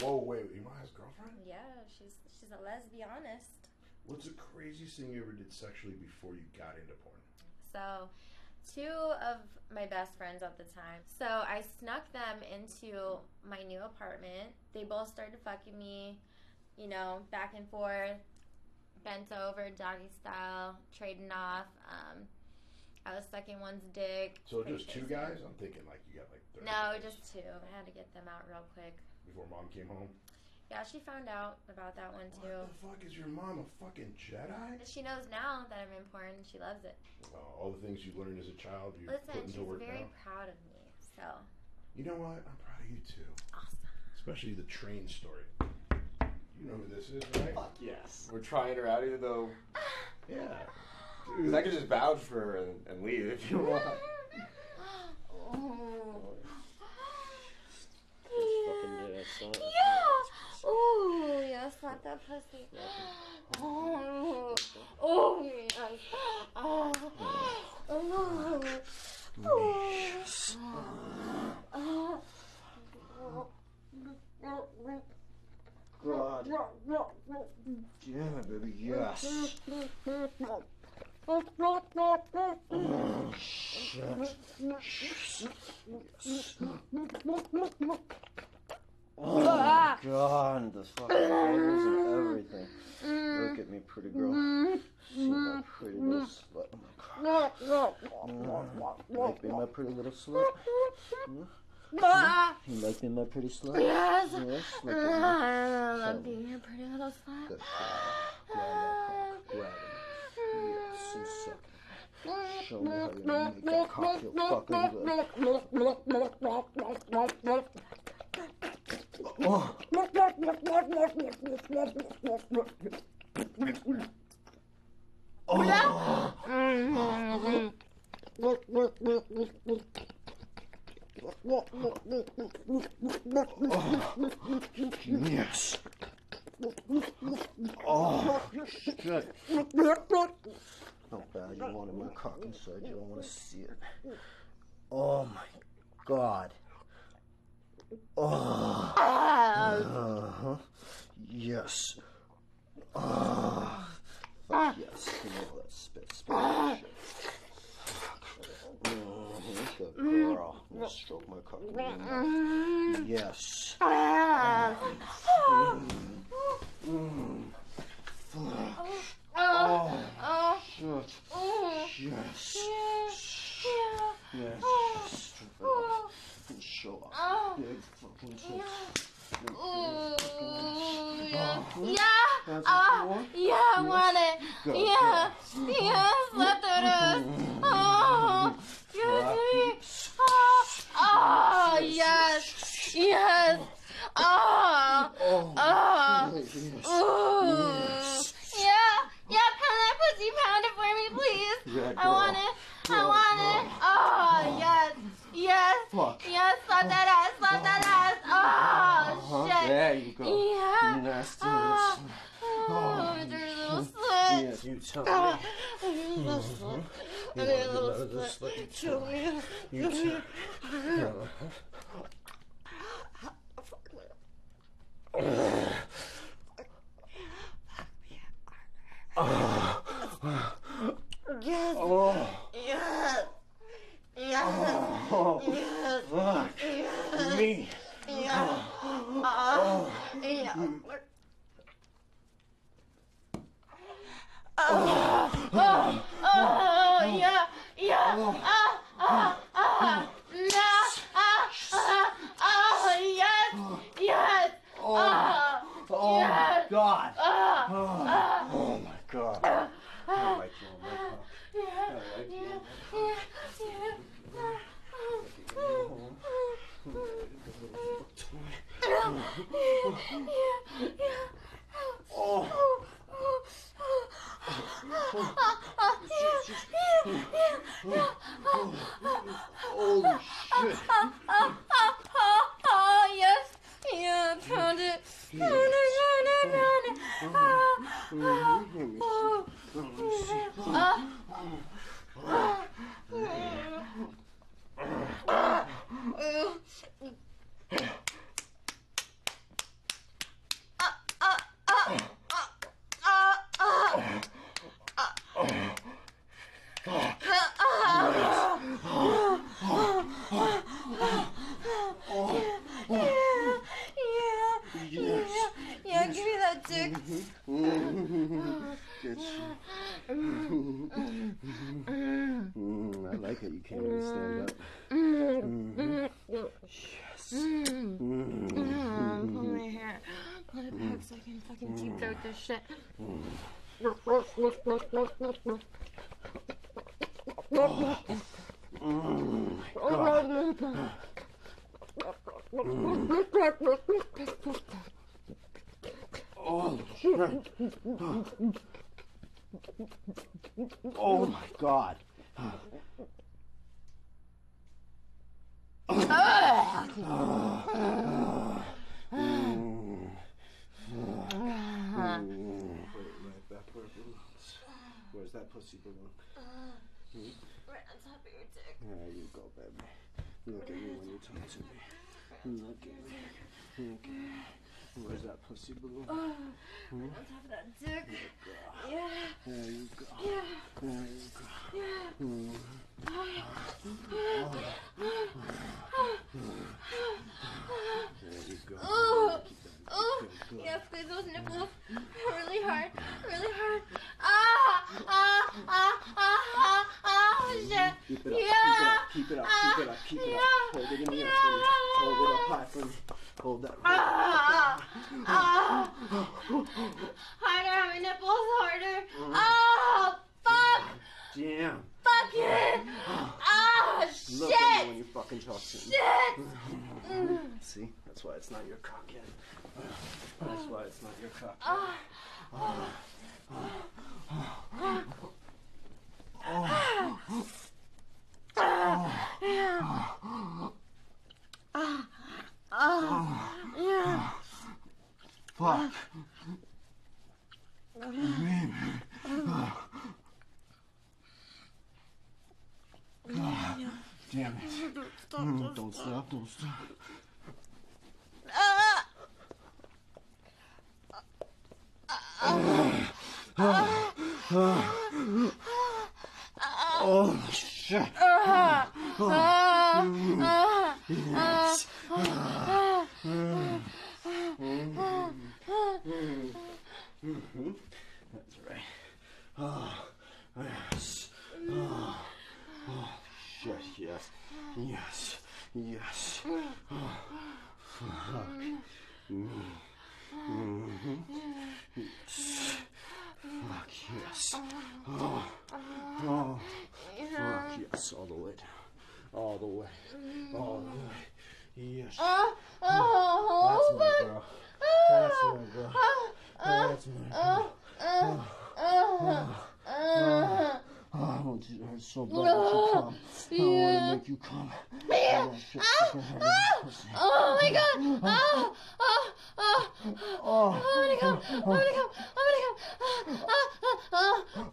Whoa, wait, Emaya's girlfriend? Yeah, she's she's a lesbianist. What's the craziest thing you ever did sexually before you got into porn? So, two of my best friends at the time. So I snuck them into my new apartment. They both started fucking me, you know, back and forth, bent over, doggy style, trading off. Um, I was sucking one's dick. So just two guys? I'm thinking like you got like 30 No, guys just two. I had to get them out real quick. Before mom came home. Yeah, she found out about that one too. What the fuck is your mom a fucking Jedi? She knows now that I'm important. She loves it. Oh, all the things you learned as a child, you put Listen, into she's work very now. proud of me. So You know what? I'm proud of you too. awesome. Especially the train story. You know who this is, right? Fuck yes. We're trying her out, even though Yeah. because I could just vouch for her and, and leave if you want. Oh. Fucking yeah, son. Yeah. Oh, yeah, slap that pussy. Oh, oh, yes. Oh, oh, God. Damn it, baby, yes. Oh my god, the fucking bubbles and everything. Look at me, pretty girl. See my pretty little slut. Oh my god. You like being my pretty little slut? Hmm? You like being my pretty slut? Yes. Yes, look at I love being a pretty little me. slut. Good girl. Grab that cock. Grab it. Yes, suck. Show me how you make that cock feel fucking good. Oh. Yes. Oh, shit. How bad you wanted my cock inside you. I want to see it. Oh my god. Oh. Uh-huh. Yes. Oh. Fuck yes. Give me all that spit. Spit shit. Good girl. Now stroke my cock. Yes. Oh, shit. Yes. Yes. Stroke it off. And show off. Big fucking tits. Big Yeah. Ah, you yeah, I want it. Go, Yeah. Yes, let that us. Oh. Oh, oh, yes. Yes. Oh, Oh, oh. Yeah, yeah, pound that pussy, pound it for me, please. Yeah, I want it. I want it. Oh, yes. Yes. Yes, slap slap that ass. There you go. Yeah. Nasty. Ah. Oh, Oh, oh, dirty little slut. Yes, you tell Oh, me. dirty little mm-hmm. slut. Dirty little slut. Show me. me. You tell ah. Yes. Oh, Yes. Yes. oh, Yes. fuck me. Yeah. Oh, Yeah. Oh, oh, yeah, yeah. Ah, ah, ah. Nah, ah, ah, ah, yes, yes. oh, Ah, oh my yes. god. Ah, Oh, oh my god. I like you on my cock. yeah, I like you yeah, on my yeah, yeah. Oh, holy shit. Yes. Yeah, pound it. Pound it, pound it, pound it. Let me see. oh, Let me see. ah. dick. Get you. Mm, I like it. You can't even stand up. Mhm. Yes. Mm. Pull my hair. Pull it back so I can throat this shit. Oh, shit. Oh my god. Right back where it belongs. Where's that pussy belong? Uh, hmm? Right on top of your dick. There you go, baby. Look at me when you talk to me. Look at me. Look at me. Where's that pussy belong? Uh, hmm? On top of that dick. Yeah. There you go. Yeah. There you go. Yeah. Mm. There you go. Oh, Keep that oh, good, good. Yeah, squeeze those nipples really hard, really hard. Ah, ah, ah, ah, ah, ah, shit. Keep it up, Yeah. keep it up, Ah, keep it up, keep it up, keep it yeah. up. Hold it in the air. Hold it up high for me. Hold that. Ah, ah. Harder, my nipples harder. Oh, fuck, Damn. fuck it. Ah, shit. Look at me when you fucking talk to me. shit. See? That's why it's not your cock yet. That's why it's not your cock. Ah. Yeah. Fuck. Damn it. Mm, Don't stop, don't stop. Ah. Oh, shit. Yes. That's right. Oh, yes. Oh, oh, shit, yes. Yes. Yes. Oh, fuck. Mm. Mhm. Yes. Fuck, yes. Oh, oh, fuck, yes. All the way down. All the way. All the way. Yes. Ah. That's Oh, my girl. Ah. That's my girl. That's my girl. Ah. Ah. Ah. Oh, I want you to hurt so bad that you come. Yeah. I want to make you come. I want shit fucking hurt in your pussy. Oh my god! Ah! Ah! Ah! Oh, I'm gonna come! I'm gonna come! I'm gonna come! Ah!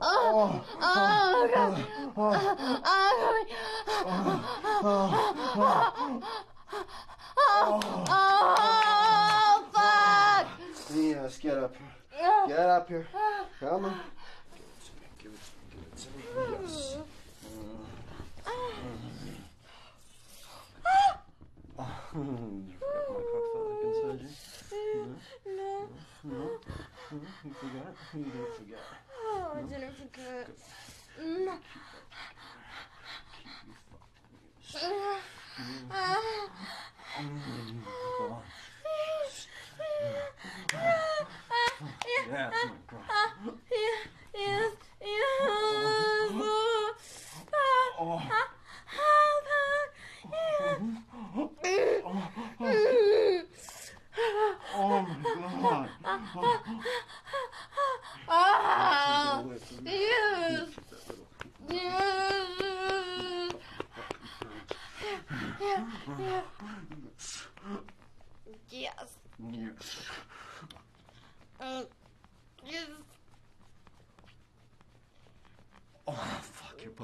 Ah! Ah! Ah! oh, Oh god! oh, Oh, fuck! Yes, get up here. Ah. Get up here. Come on. Give it to me. Give it to me. Give it to me. Yes. Mm. you forgot my cock felt like inside you? No. No? No? You forgot? You didn't forget. Oh, I didn't forget. Mm. Ah. Mm. Go on. Yeah. Yeah, that's my girl. Ah, yeah, yes, yes. Ah, Oh. ah, ah, ah, yeah. Oh my god. Ah, Take it away from me. yes, Keep that little- yes. Yeah, yeah, yes. Yes. Mm, yes. Oh,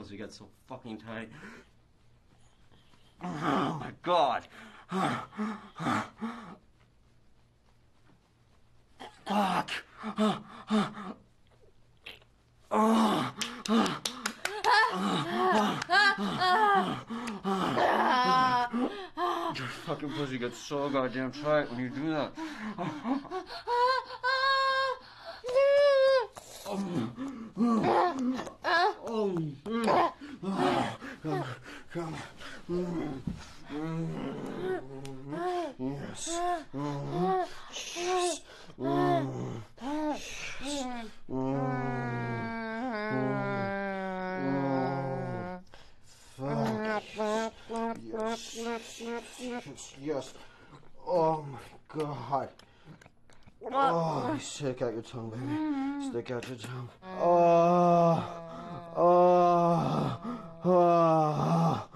your pussy got so fucking tight. Oh my god. Fuck. Your fucking pussy gets so goddamn tight when you do that. Ah, ah. Yes. Oh my god. Oh, stick out your tongue, baby. Mm-hmm. Stick out your tongue. Oh. Oh. Oh.